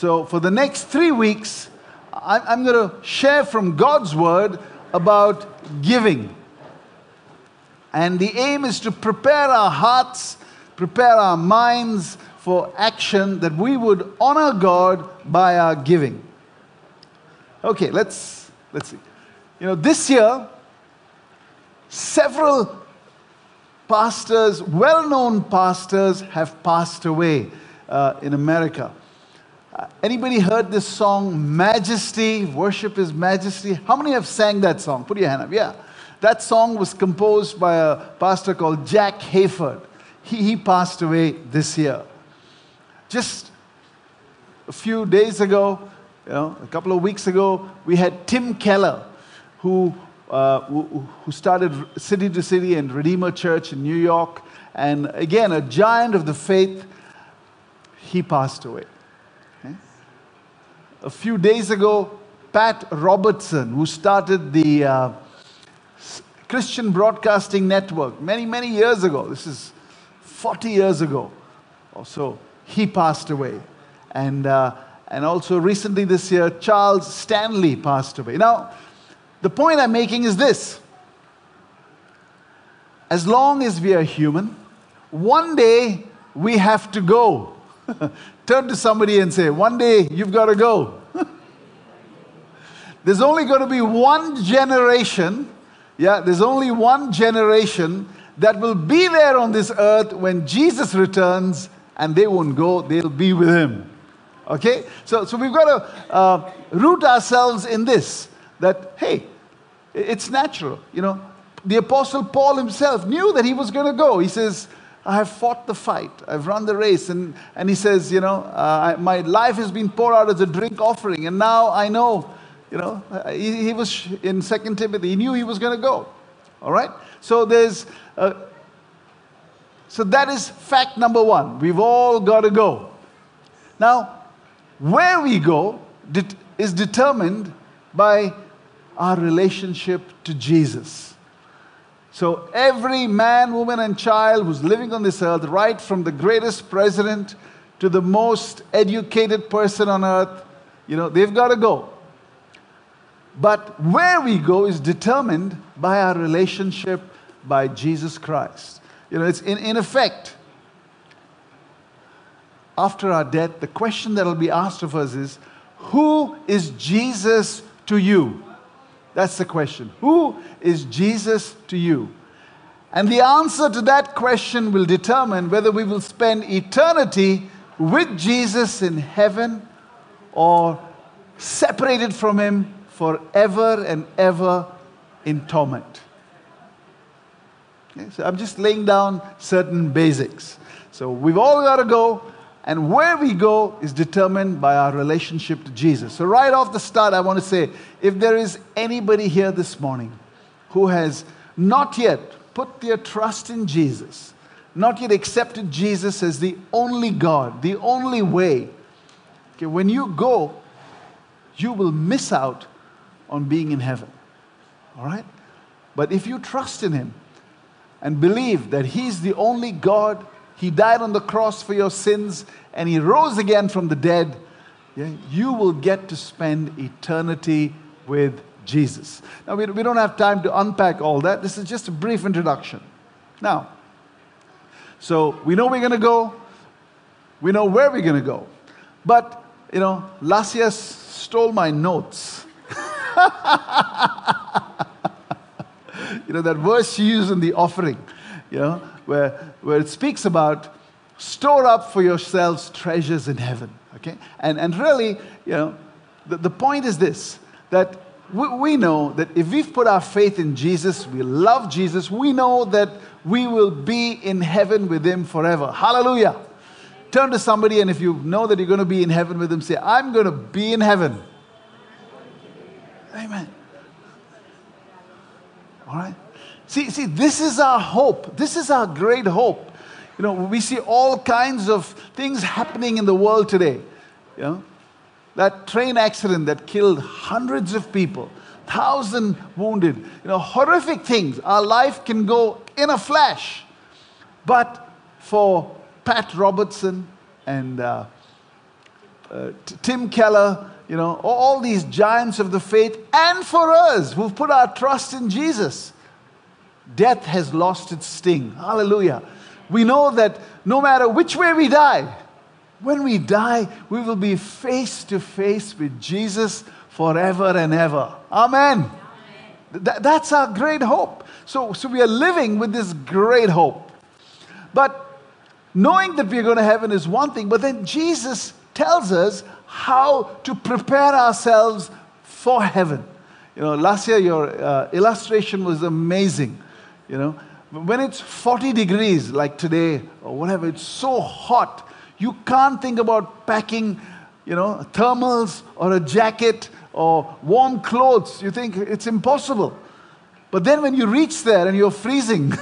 So, for the next three weeks, I'm going to share from God's Word about giving. And the aim is to prepare our hearts, prepare our minds for action, that we would honor God by our giving. Okay, let's, let's see. You know, this year, several pastors, well known pastors, have passed away uh, in America. Anybody heard this song, Majesty? Worship is Majesty. How many have sang that song? Put your hand up. Yeah. That song was composed by a pastor called Jack Hayford. He, he passed away this year. Just a few days ago, you know, a couple of weeks ago, we had Tim Keller, who, uh, who started City to City and Redeemer Church in New York. And again, a giant of the faith, he passed away. A few days ago, Pat Robertson, who started the uh, Christian Broadcasting Network many, many years ago, this is 40 years ago or so, he passed away. And, uh, and also recently this year, Charles Stanley passed away. Now, the point I'm making is this as long as we are human, one day we have to go. Turn to somebody and say, One day you've got to go. there's only going to be one generation, yeah, there's only one generation that will be there on this earth when Jesus returns, and they won't go, they'll be with him. Okay? So, so we've got to uh, root ourselves in this that, hey, it's natural. You know, the Apostle Paul himself knew that he was going to go. He says, I have fought the fight, I've run the race. And, and he says, You know, uh, my life has been poured out as a drink offering. And now I know, you know, uh, he, he was in Second Timothy, he knew he was going to go. All right? So there's, uh, so that is fact number one. We've all got to go. Now, where we go is determined by our relationship to Jesus. So, every man, woman, and child who's living on this earth, right from the greatest president to the most educated person on earth, you know, they've got to go. But where we go is determined by our relationship by Jesus Christ. You know, it's in, in effect, after our death, the question that will be asked of us is Who is Jesus to you? That's the question. Who is Jesus to you? And the answer to that question will determine whether we will spend eternity with Jesus in heaven or separated from Him forever and ever in torment. Okay, so I'm just laying down certain basics. So we've all got to go, and where we go is determined by our relationship to Jesus. So, right off the start, I want to say if there is anybody here this morning who has not yet put their trust in Jesus, not yet accepted Jesus as the only God, the only way, okay, when you go, you will miss out on being in heaven. All right? But if you trust in Him and believe that He's the only God he died on the cross for your sins and He rose again from the dead. Yeah, you will get to spend eternity with Jesus. Now, we, we don't have time to unpack all that. This is just a brief introduction. Now, so we know we're going to go, we know where we're going to go. But, you know, Lasia stole my notes. you know, that verse she used in the offering, you know, where, where it speaks about store up for yourselves treasures in heaven. Okay? And, and really, you know, the, the point is this that we, we know that if we've put our faith in Jesus, we love Jesus, we know that we will be in heaven with Him forever. Hallelujah. Turn to somebody, and if you know that you're going to be in heaven with Him, say, I'm going to be in heaven. Amen. All right? See, see, this is our hope. This is our great hope. You know, we see all kinds of things happening in the world today. You know, that train accident that killed hundreds of people, thousand wounded. You know, horrific things. Our life can go in a flash. But for Pat Robertson and uh, uh, Tim Keller, you know, all these giants of the faith, and for us who've put our trust in Jesus. Death has lost its sting. Hallelujah. We know that no matter which way we die, when we die, we will be face to face with Jesus forever and ever. Amen. Th- that's our great hope. So, so we are living with this great hope. But knowing that we're going to heaven is one thing, but then Jesus tells us how to prepare ourselves for heaven. You know, last year your uh, illustration was amazing. You know, when it's 40 degrees, like today or whatever, it's so hot, you can't think about packing, you know, thermals or a jacket or warm clothes. You think it's impossible. But then when you reach there and you're freezing,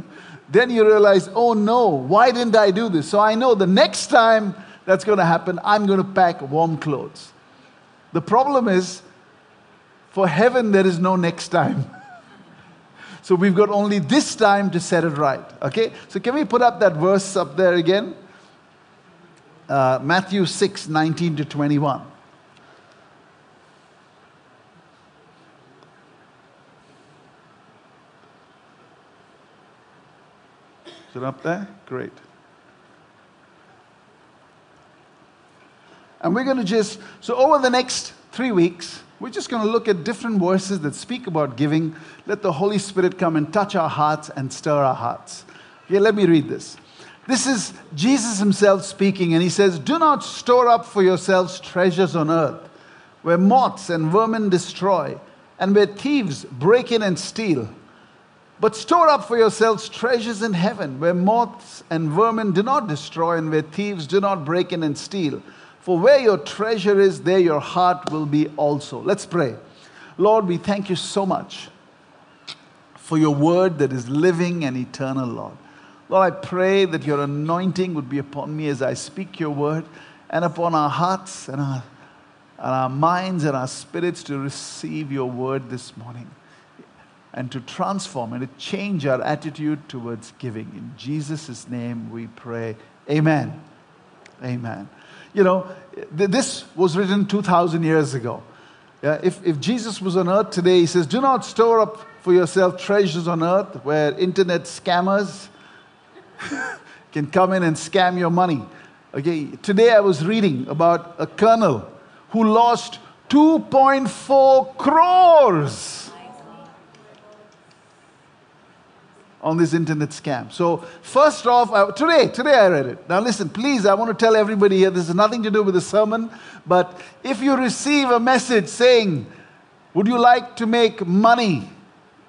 then you realize, oh no, why didn't I do this? So I know the next time that's going to happen, I'm going to pack warm clothes. The problem is, for heaven, there is no next time. So we've got only this time to set it right. Okay? So can we put up that verse up there again? Uh, Matthew 6 19 to 21. Is it up there? Great. And we're going to just, so over the next three weeks, we're just going to look at different verses that speak about giving. Let the Holy Spirit come and touch our hearts and stir our hearts. Okay, let me read this. This is Jesus himself speaking, and he says, Do not store up for yourselves treasures on earth, where moths and vermin destroy, and where thieves break in and steal. But store up for yourselves treasures in heaven, where moths and vermin do not destroy, and where thieves do not break in and steal. For where your treasure is, there your heart will be also. Let's pray. Lord, we thank you so much for your word that is living and eternal, Lord. Lord, I pray that your anointing would be upon me as I speak your word and upon our hearts and our, and our minds and our spirits to receive your word this morning and to transform and to change our attitude towards giving. In Jesus' name we pray. Amen. Amen. You know, th- this was written 2,000 years ago. Yeah, if, if Jesus was on earth today, he says, Do not store up for yourself treasures on earth where internet scammers can come in and scam your money. Okay, today I was reading about a colonel who lost 2.4 crores on this internet scam. So, first off, I, today, today I read it. Now, listen, please, I want to tell everybody here this has nothing to do with the sermon, but if you receive a message saying, Would you like to make money?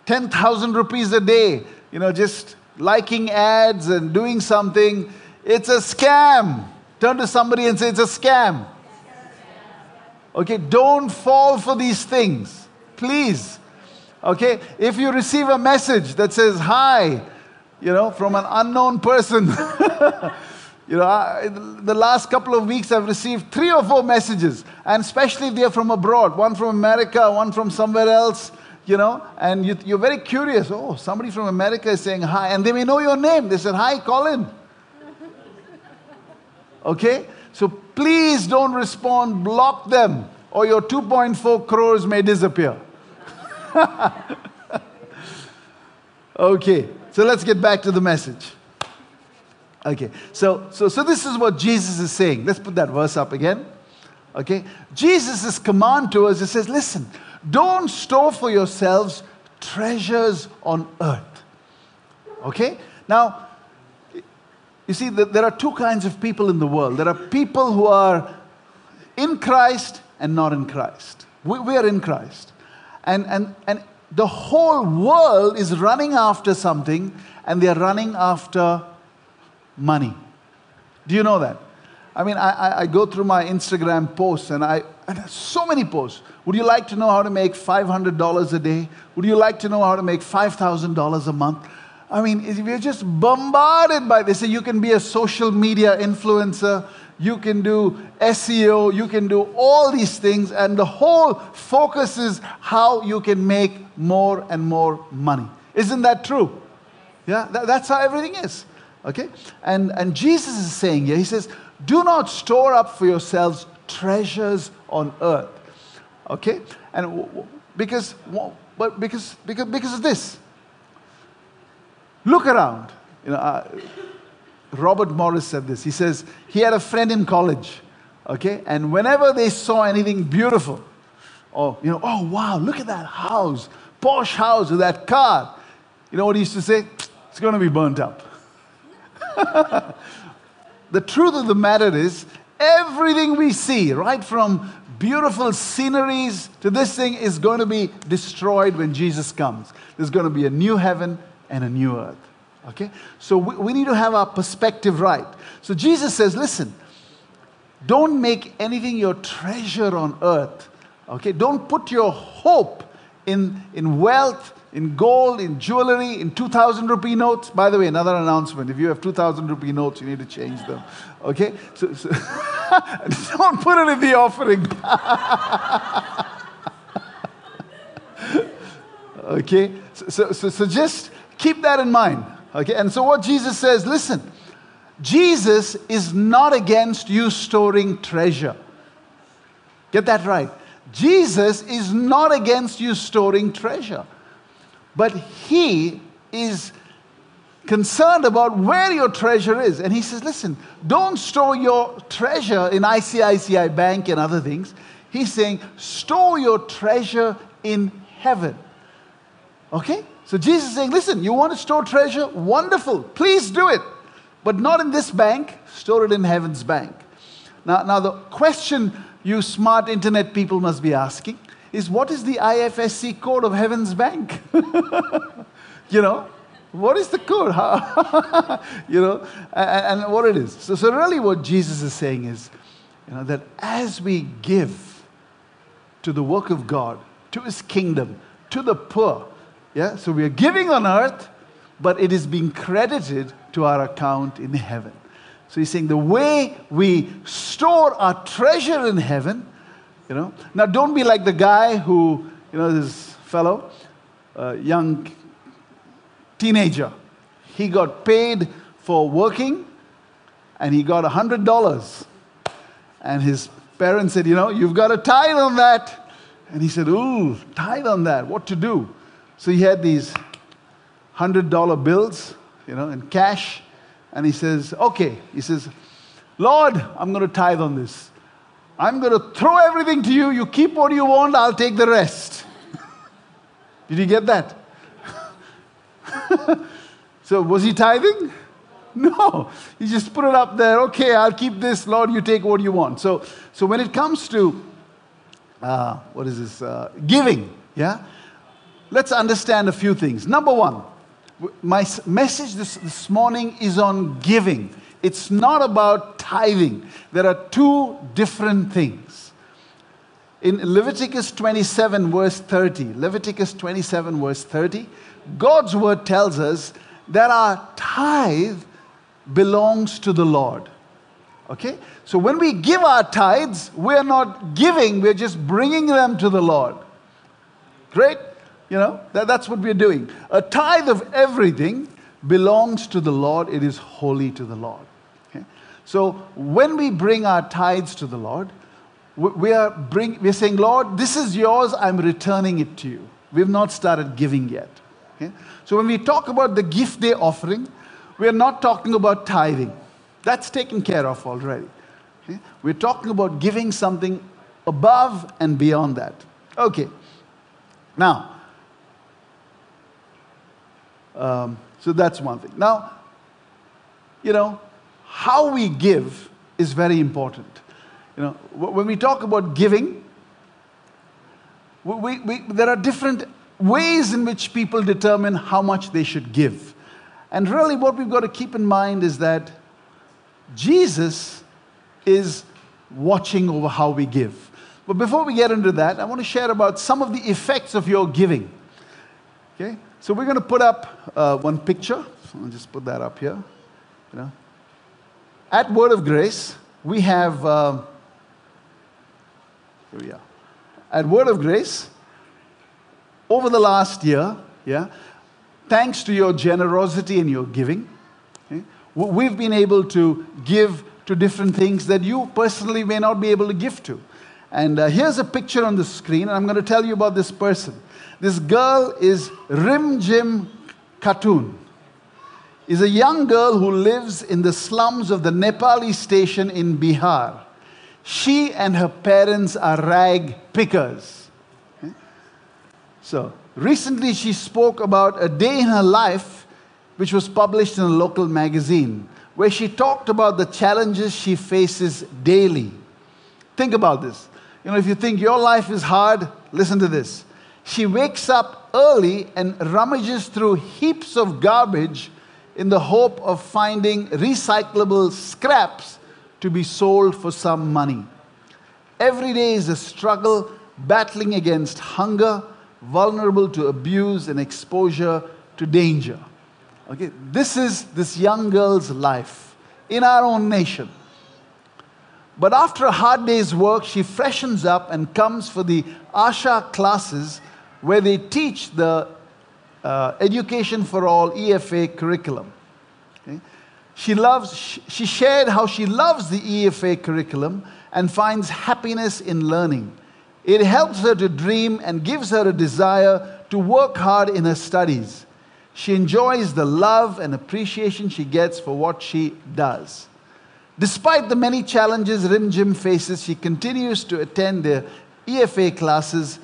10,000 rupees a day, you know, just liking ads and doing something, it's a scam. Turn to somebody and say, It's a scam. Okay, don't fall for these things. Please. Okay? If you receive a message that says hi, you know, from an unknown person, you know, I, the last couple of weeks I've received three or four messages, and especially they're from abroad, one from America, one from somewhere else, you know, and you, you're very curious. Oh, somebody from America is saying hi, and they may know your name. They said, Hi, Colin. Okay? So please don't respond, block them, or your 2.4 crores may disappear. okay, so let's get back to the message. Okay, so, so, so this is what Jesus is saying. Let's put that verse up again. Okay, Jesus' command to us, it says, listen, don't store for yourselves treasures on earth. Okay, now, you see, there are two kinds of people in the world. There are people who are in Christ and not in Christ. We, we are in Christ. And, and, and the whole world is running after something and they're running after money. Do you know that? I mean, I, I go through my Instagram posts and I, and so many posts. Would you like to know how to make $500 a day? Would you like to know how to make $5,000 a month? I mean, we're just bombarded by this. You can be a social media influencer you can do SEO, you can do all these things, and the whole focus is how you can make more and more money. Isn't that true? Yeah, that, that's how everything is. Okay? And, and Jesus is saying here, He says, Do not store up for yourselves treasures on earth. Okay? And because, but because, because, because of this. Look around. You know, uh, Robert Morris said this. He says he had a friend in college, okay? And whenever they saw anything beautiful, or, you know, oh, wow, look at that house, posh house with that car, you know what he used to say? It's going to be burnt up. the truth of the matter is, everything we see, right from beautiful sceneries to this thing, is going to be destroyed when Jesus comes. There's going to be a new heaven and a new earth. Okay? So we, we need to have our perspective right. So Jesus says, listen, don't make anything your treasure on earth. Okay? Don't put your hope in, in wealth, in gold, in jewelry, in 2,000 rupee notes. By the way, another announcement. If you have 2,000 rupee notes, you need to change them. Okay? So, so don't put it in the offering. okay? So, so, so, so just keep that in mind. Okay, and so what Jesus says, listen, Jesus is not against you storing treasure. Get that right. Jesus is not against you storing treasure, but He is concerned about where your treasure is. And He says, listen, don't store your treasure in ICICI Bank and other things. He's saying, store your treasure in heaven. Okay? So Jesus is saying, listen, you want to store treasure? Wonderful. Please do it. But not in this bank, store it in heaven's bank. Now, now the question you smart internet people must be asking is what is the IFSC code of heaven's bank? you know, what is the code? you know, and, and, what it is. So, so really what Jesus is saying is, you know, that as we give to the work of God, to his kingdom, to the poor, yeah? So we are giving on earth, but it is being credited to our account in heaven. So he's saying the way we store our treasure in heaven, you know. Now don't be like the guy who, you know, this fellow, uh, young teenager. He got paid for working and he got $100. And his parents said, you know, you've got a tithe on that. And he said, ooh, tithe on that, what to do? So he had these $100 bills, you know, in cash. And he says, okay. He says, Lord, I'm going to tithe on this. I'm going to throw everything to you. You keep what you want, I'll take the rest. Did you get that? so was he tithing? No. He just put it up there. Okay, I'll keep this. Lord, you take what you want. So, so when it comes to, uh, what is this? Uh, giving, yeah? Let's understand a few things. Number one, my message this, this morning is on giving. It's not about tithing. There are two different things. In Leviticus 27, verse 30, Leviticus 27, verse 30, God's word tells us that our tithe belongs to the Lord. Okay? So when we give our tithes, we're not giving, we're just bringing them to the Lord. Great? You know, that, that's what we're doing. A tithe of everything belongs to the Lord, it is holy to the Lord. Okay? So when we bring our tithes to the Lord, we are bring, we're saying, Lord, this is yours, I'm returning it to you. We've not started giving yet. Okay? So when we talk about the gift day offering, we're not talking about tithing. That's taken care of already. Okay? We're talking about giving something above and beyond that. Okay. Now, um, so that's one thing. Now, you know, how we give is very important. You know, when we talk about giving, we, we, there are different ways in which people determine how much they should give. And really, what we've got to keep in mind is that Jesus is watching over how we give. But before we get into that, I want to share about some of the effects of your giving. Okay? So we're going to put up uh, one picture. So I'll just put that up here. You know, at Word of Grace, we have. Uh, here we are. At Word of Grace, over the last year, yeah, thanks to your generosity and your giving, okay, we've been able to give to different things that you personally may not be able to give to. And uh, here's a picture on the screen, and I'm going to tell you about this person. This girl is Rimjhim Khatun. Is a young girl who lives in the slums of the Nepali station in Bihar. She and her parents are rag pickers. Hmm? So, recently she spoke about a day in her life, which was published in a local magazine, where she talked about the challenges she faces daily. Think about this. You know, if you think your life is hard, listen to this. She wakes up early and rummages through heaps of garbage in the hope of finding recyclable scraps to be sold for some money. Every day is a struggle battling against hunger, vulnerable to abuse and exposure to danger. Okay, this is this young girl's life in our own nation. But after a hard day's work, she freshens up and comes for the Asha classes where they teach the uh, Education for All EFA curriculum. Okay? She loves, she shared how she loves the EFA curriculum and finds happiness in learning. It helps her to dream and gives her a desire to work hard in her studies. She enjoys the love and appreciation she gets for what she does. Despite the many challenges Rimjhim faces, she continues to attend the EFA classes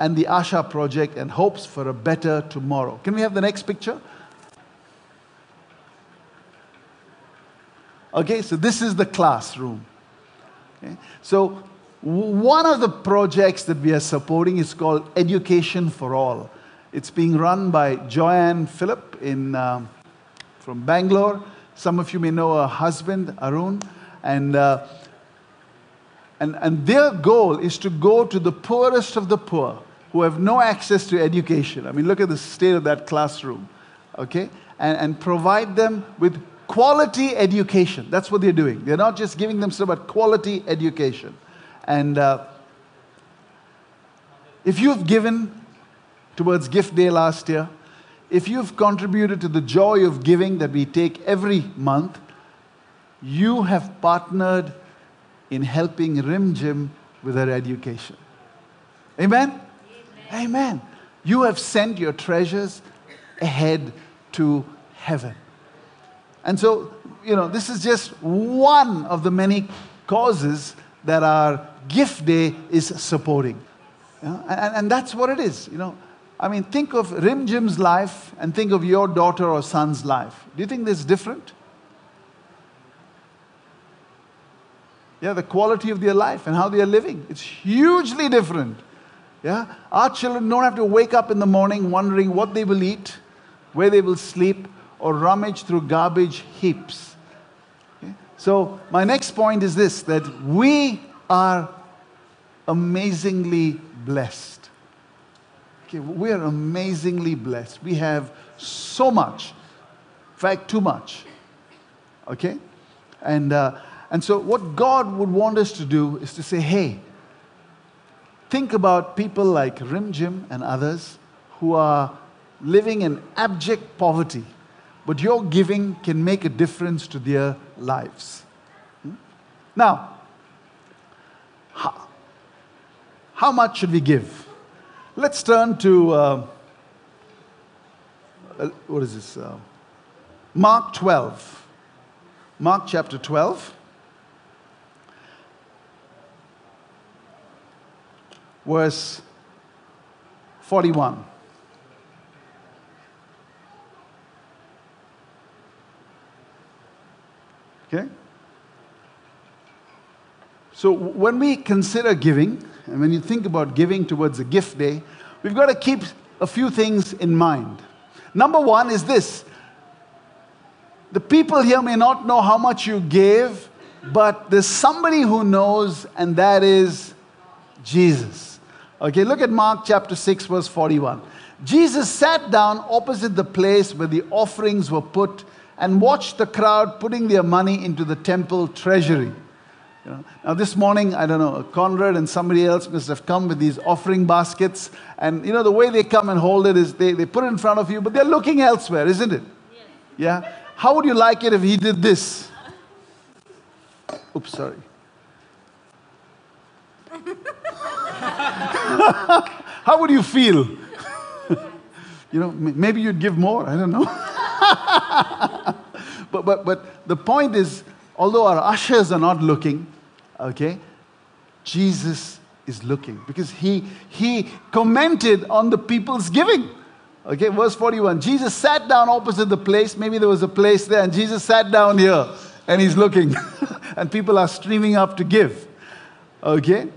and the Asha project and hopes for a better tomorrow. Can we have the next picture? Okay, so this is the classroom. Okay? So, one of the projects that we are supporting is called Education for All. It's being run by Joanne Phillip in, um, from Bangalore. Some of you may know her husband, Arun. And, uh, and, and their goal is to go to the poorest of the poor who have no access to education. I mean, look at the state of that classroom, okay? And, and provide them with quality education. That's what they're doing. They're not just giving them stuff, but quality education. And uh, if you've given towards Gift Day last year, if you've contributed to the joy of giving that we take every month, you have partnered in helping Rimjhim with her education. Amen? Amen? You have sent your treasures ahead to heaven. And so, you know, this is just one of the many causes that our gift day is supporting. You know? and, and that's what it is, you know. I mean, think of Rimjhim's life and think of your daughter or son's life. Do you think this is different? Yeah, the quality of their life and how they are living. It's hugely different. Yeah? Our children don't have to wake up in the morning wondering what they will eat, where they will sleep, or rummage through garbage heaps. Okay? So, my next point is this that we are amazingly blessed. Okay, we are amazingly blessed. We have so much. In fact, too much. Okay? And, uh, and so, what God would want us to do is to say, hey, think about people like Rimjhim and others who are living in abject poverty, but your giving can make a difference to their lives. Hmm? Now, how, much should we give? Let's turn to, uh, uh, what is this? Uh, Mark 12. Mark chapter 12. Verse 41. Okay? So when we consider giving, and when you think about giving towards a gift day, we've got to keep a few things in mind. Number one is this the people here may not know how much you gave, but there's somebody who knows, and that is Jesus. Okay, look at Mark chapter 6, verse 41. Jesus sat down opposite the place where the offerings were put and watched the crowd putting their money into the temple treasury. You know? Now, this morning, I don't know, Conrad and somebody else must have come with these offering baskets. And, you know, the way they come and hold it is they, they put it in front of you, but they're looking elsewhere, isn't it? Yes. Yeah? How would you like it if he did this? Oops, sorry. How would you feel? you know, maybe you'd give more. I don't know. but, but, but the point is, although our ushers are not looking, okay, Jesus is looking because he, he commented on the people's giving. Okay, verse 41. Jesus sat down opposite the place. Maybe there was a place there, and Jesus sat down here and he's looking, and people are streaming up to give. Okay?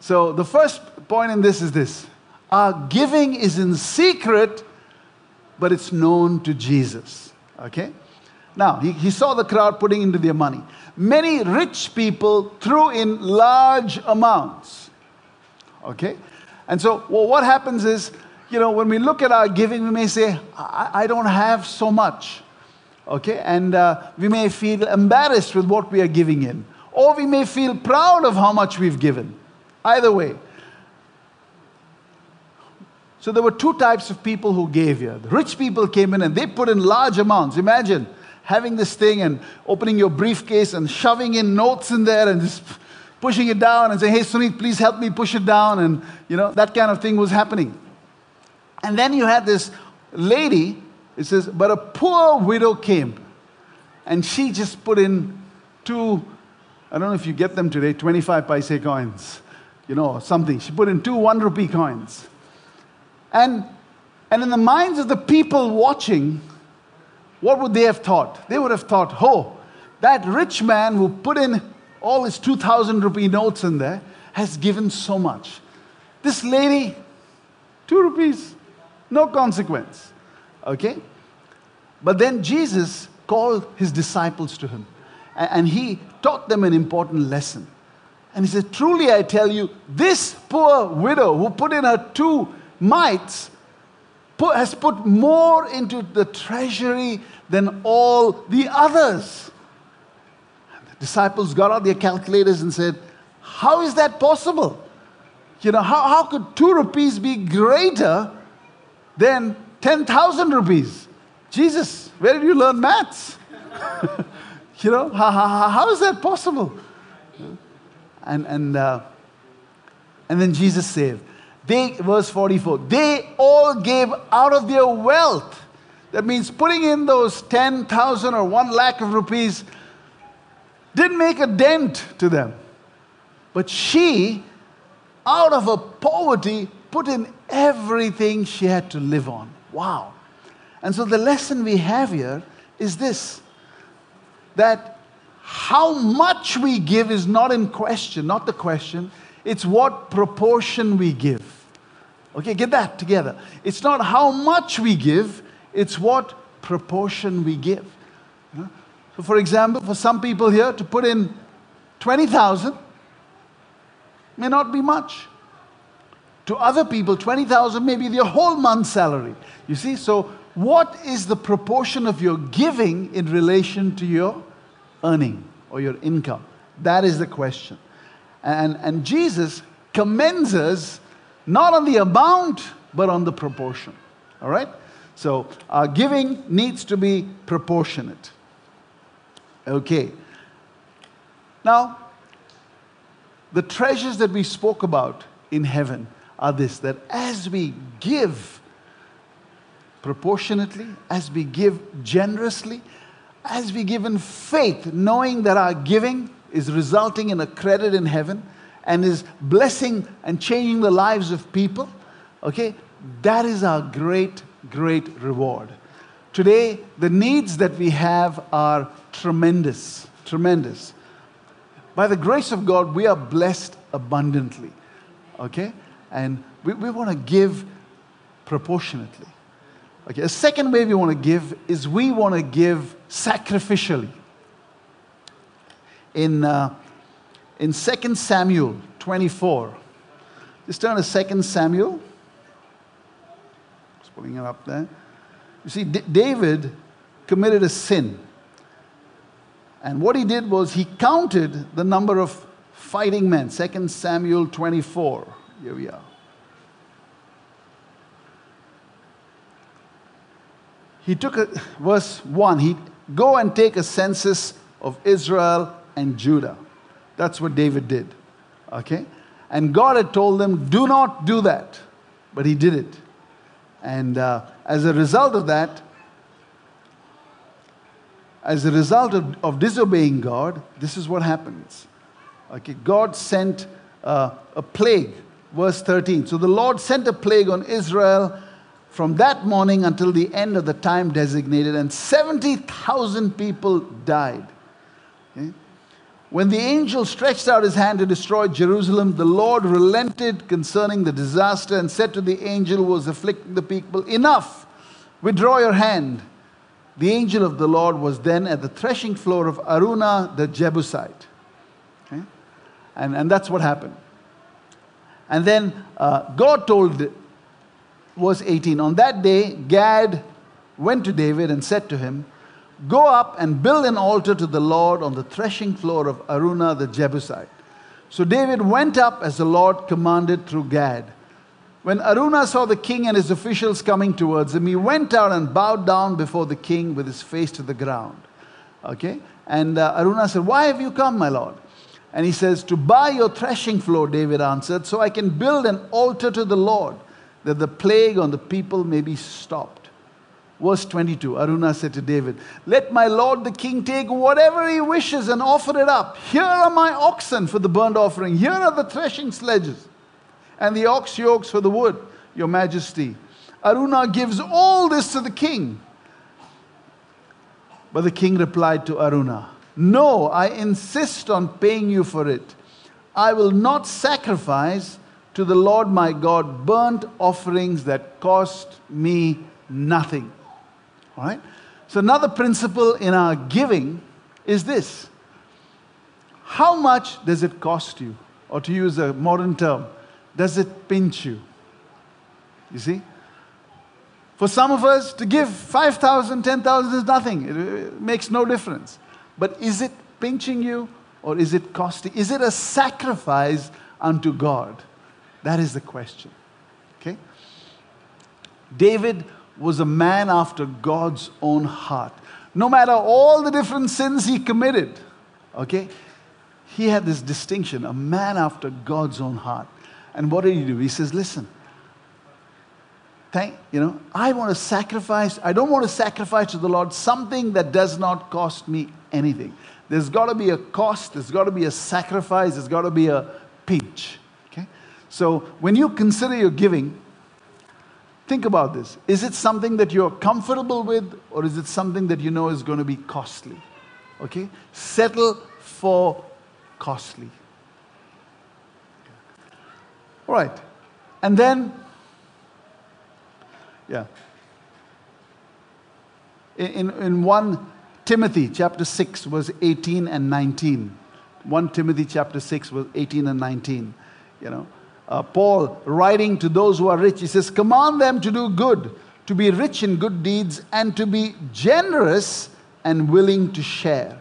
So the first point in this is this our giving is in secret, but it's known to Jesus. Okay? Now, he, he saw the crowd putting into their money. Many rich people threw in large amounts. Okay? And so, well, what happens is, you know, when we look at our giving, we may say, I, I don't have so much. Okay? And uh, we may feel embarrassed with what we are giving in. Or we may feel proud of how much we've given. Either way. So there were two types of people who gave here. The rich people came in and they put in large amounts. Imagine having this thing and opening your briefcase and shoving in notes in there and just pushing it down and saying, hey, Sunit, please help me push it down. And, you know, that kind of thing was happening. And then you had this lady, it says, but a poor widow came and she just put in two, I don't know if you get them today, 25 paise coins you know, something. She put in two one rupee coins. And, and in the minds of the people watching, what would they have thought? They would have thought, oh, that rich man who put in all his 2,000 rupee notes in there has given so much. This lady, two rupees, no consequence. Okay? But then Jesus called his disciples to him and he taught them an important lesson. And he said, Truly I tell you, this poor widow who put in her two mites put, has put more into the treasury than all the others. And the disciples got out their calculators and said, How is that possible? You know, how, how could two rupees be greater than 10,000 rupees? Jesus, where did you learn maths? you know, how, how, how is that possible? And, and, uh, and then Jesus said, they, verse 44, they all gave out of their wealth. That means putting in those 10,000 or 1 lakh of rupees didn't make a dent to them. But she, out of her poverty, put in everything she had to live on. Wow. And so the lesson we have here is this that how much we give is not in question, not the question. It's what proportion we give. Okay, get that together. It's not how much we give, it's what proportion we give. So, for example, for some people here to put in 20,000 may not be much. To other people, 20,000 may be their whole month's salary. You see, so what is the proportion of your giving in relation to your earning or your income? That is the question. And, and Jesus commends us not on the amount, but on the proportion. All right? So our giving needs to be proportionate. Okay. Now, the treasures that we spoke about in heaven are this that as we give proportionately, as we give generously, as we give in faith, knowing that our giving is resulting in a credit in heaven and is blessing and changing the lives of people, okay, that is our great, great reward. Today, the needs that we have are tremendous, tremendous. By the grace of God, we are blessed abundantly, okay? And we, we want to give proportionately. Okay, a second way we want to give is we want to give sacrificially. In, uh, in 2 Samuel 24, just turn to 2 Samuel. Just putting it up there. You see, D- David committed a sin. And what he did was he counted the number of fighting men. 2 Samuel 24. Here we are. he took a, verse 1 he go and take a census of israel and Judah. That's what David did. Okay? And God had told them, do not do that. But he did it. And uh, as a result of that, as a result of, of disobeying God, this is what happens. Okay, God sent uh, a plague, verse 13. So the Lord sent a plague on Israel from that morning until the end of the time designated, and 70,000 people died. Okay? When the angel stretched out his hand to destroy Jerusalem, the Lord relented concerning the disaster and said to the angel who was afflicting the people, Enough, withdraw your hand. The angel of the Lord was then at the threshing floor of Araunah the Jebusite. Okay? And, and that's what happened. And then uh, God told, verse 18, on that day, Gad went to David and said to him, Go up and build an altar to the Lord on the threshing floor of Araunah the Jebusite. So David went up as the Lord commanded through Gad. When Araunah saw the king and his officials coming towards him, he went out and bowed down before the king with his face to the ground. Okay? And uh, Araunah said, Why have you come, my lord? And he says, To buy your threshing floor, David answered, so I can build an altar to the Lord, that the plague on the people may be stopped. Verse 22 Araunah said to David, Let my lord the king take whatever he wishes and offer it up. Here are my oxen for the burnt offering, here are the threshing sledges and the ox yokes for the wood, your majesty. Araunah gives all this to the king. But the king replied to Araunah, No, I insist on paying you for it. I will not sacrifice to the Lord my God burnt offerings that cost me nothing. All right? So, another principle in our giving is this How much does it cost you? Or to use a modern term, does it pinch you? You see? For some of us, to give 5,000, 10,000 is nothing. It makes no difference. But is it pinching you or is it costing? Is it a sacrifice unto God? That is the question. Okay? David was a man after God's own heart. No matter all the different sins he committed, okay, he had this distinction a man after God's own heart. And what did he do? He says, Listen, thank, you know, I want to sacrifice, I don't want to sacrifice to the Lord something that does not cost me anything. There's got to be a cost, there's got to be a sacrifice, there's got to be a pinch. So when you consider your giving, think about this. Is it something that you're comfortable with, or is it something that you know is going to be costly? Okay? Settle for costly. All right. And then, yeah. In, in 1 Timothy chapter 6, verse 18 and 19. 1 Timothy chapter 6, verse 18 and 19. You know, uh, Paul writing to those who are rich, he says, Command them to do good, to be rich in good deeds, and to be generous and willing to share.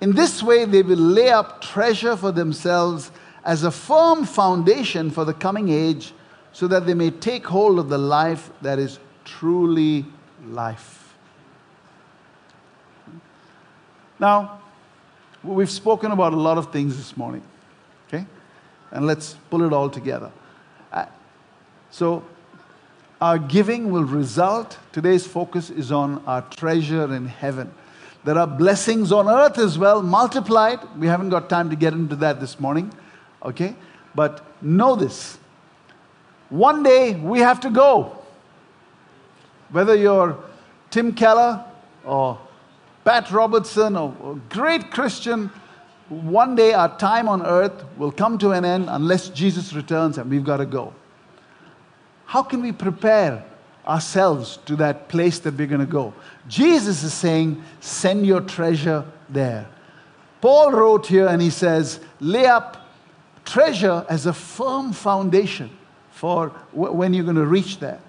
In this way, they will lay up treasure for themselves as a firm foundation for the coming age so that they may take hold of the life that is truly life. Now, we've spoken about a lot of things this morning, okay? And let's pull it all together. Uh, so, our giving will result, today's focus is on our treasure in heaven. There are blessings on earth as well, multiplied. We haven't got time to get into that this morning. Okay? But know this one day we have to go. Whether you're Tim Keller or Pat Robertson or a great Christian, one day our time on earth will come to an end unless Jesus returns and we've got to go. How can we prepare ourselves to that place that we're going to go? Jesus is saying, send your treasure there. Paul wrote here and he says, lay up treasure as a firm foundation for when you're going to reach there.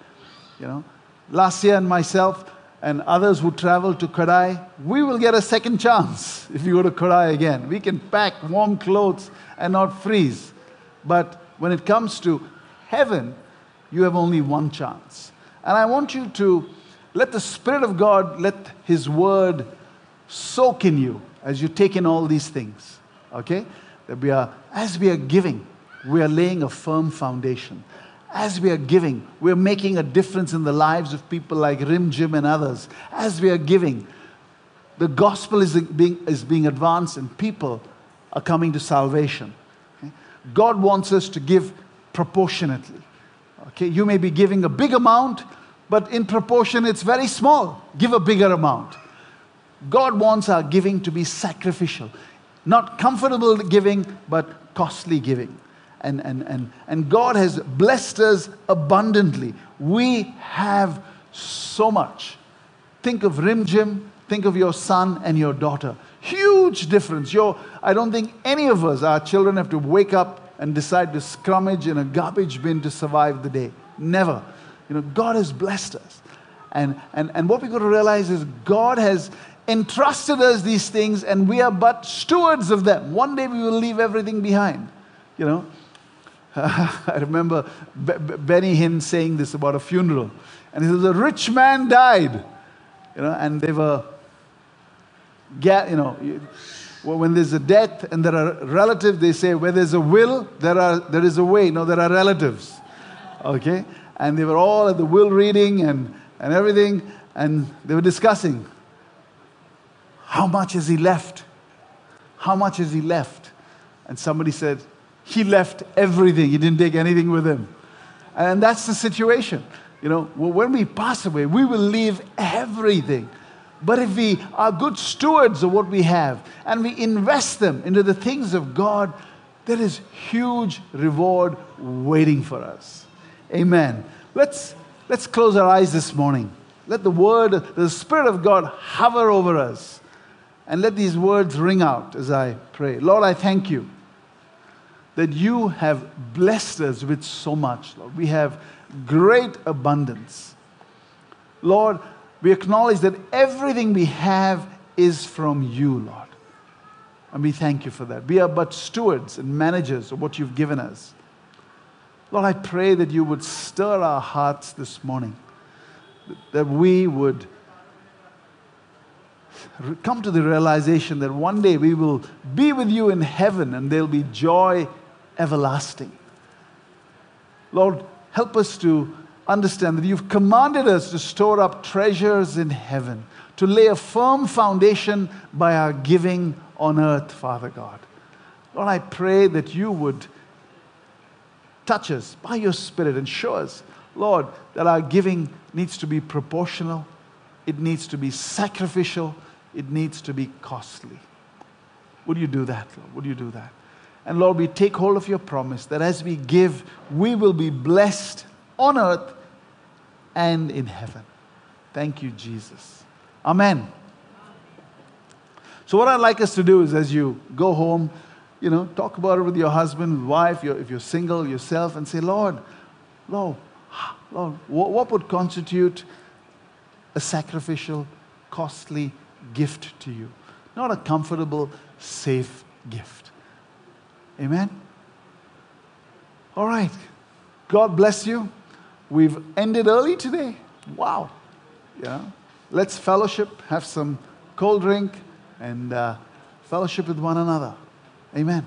You know, last year and myself and others who travel to Kodai, we will get a second chance if you go to Kodai again. We can pack warm clothes and not freeze. But when it comes to heaven, you have only one chance. And I want you to let the Spirit of God, let His word soak in you as you take in all these things, okay, that we are, as we are giving, we are laying a firm foundation. As we are giving, we're making a difference in the lives of people like Rimjhim and others. As we are giving, the gospel is being, is being advanced and people are coming to salvation. God wants us to give proportionately. Okay, you may be giving a big amount, but in proportion it's very small. Give a bigger amount. God wants our giving to be sacrificial, not comfortable giving, but costly giving. And, and, and, and God has blessed us abundantly. We have so much. Think of Rimjhim, think of your son and your daughter. Huge difference. Your, I don't think any of us, our children, have to wake up and decide to scrummage in a garbage bin to survive the day. Never. You know, God has blessed us. And, and, and what we've got to realize is God has entrusted us these things and we are but stewards of them. One day we will leave everything behind. You know, I remember Benny Hinn saying this about a funeral. And he says, A rich man died. You know, and they were, you know, when there's a death and there are relatives, they say where there's a will, there, are, there is a way. No, there are relatives. Okay? And they were all at the will reading and, and everything, and they were discussing how much has he left? How much has he left? And somebody said, He left everything. He didn't take anything with him. And that's the situation. You know, when we pass away, we will leave everything. But if we are good stewards of what we have and we invest them into the things of God, there is huge reward waiting for us. Amen. Let's, let's close our eyes this morning. Let the word, the Spirit of God hover over us. And let these words ring out as I pray. Lord, I thank you that you have blessed us with so much. Lord. We have great abundance. Lord, we acknowledge that everything we have is from you, Lord. And we thank you for that. We are but stewards and managers of what you've given us. Lord, I pray that you would stir our hearts this morning, that we would come to the realization that one day we will be with you in heaven and there'll be joy everlasting. Lord, help us to understand that you've commanded us to store up treasures in heaven, to lay a firm foundation by our giving on earth, Father God. Lord, I pray that you would touch us by your Spirit and show us, Lord, that our giving needs to be proportional, it needs to be sacrificial, it needs to be costly. Would you do that, Lord? Would you do that? And Lord, we take hold of your promise that as we give, we will be blessed on earth and in heaven. Thank you, Jesus. Amen. So, what I'd like us to do is as you go home, you know, talk about it with your husband, wife, if you're single, yourself, and say, Lord, Lord, Lord, what would constitute a sacrificial, costly gift to you? Not a comfortable, safe gift. Amen? All right. God bless you. We've ended early today. Wow. Yeah. Let's fellowship, have some cold drink, and uh, fellowship with one another. Amen.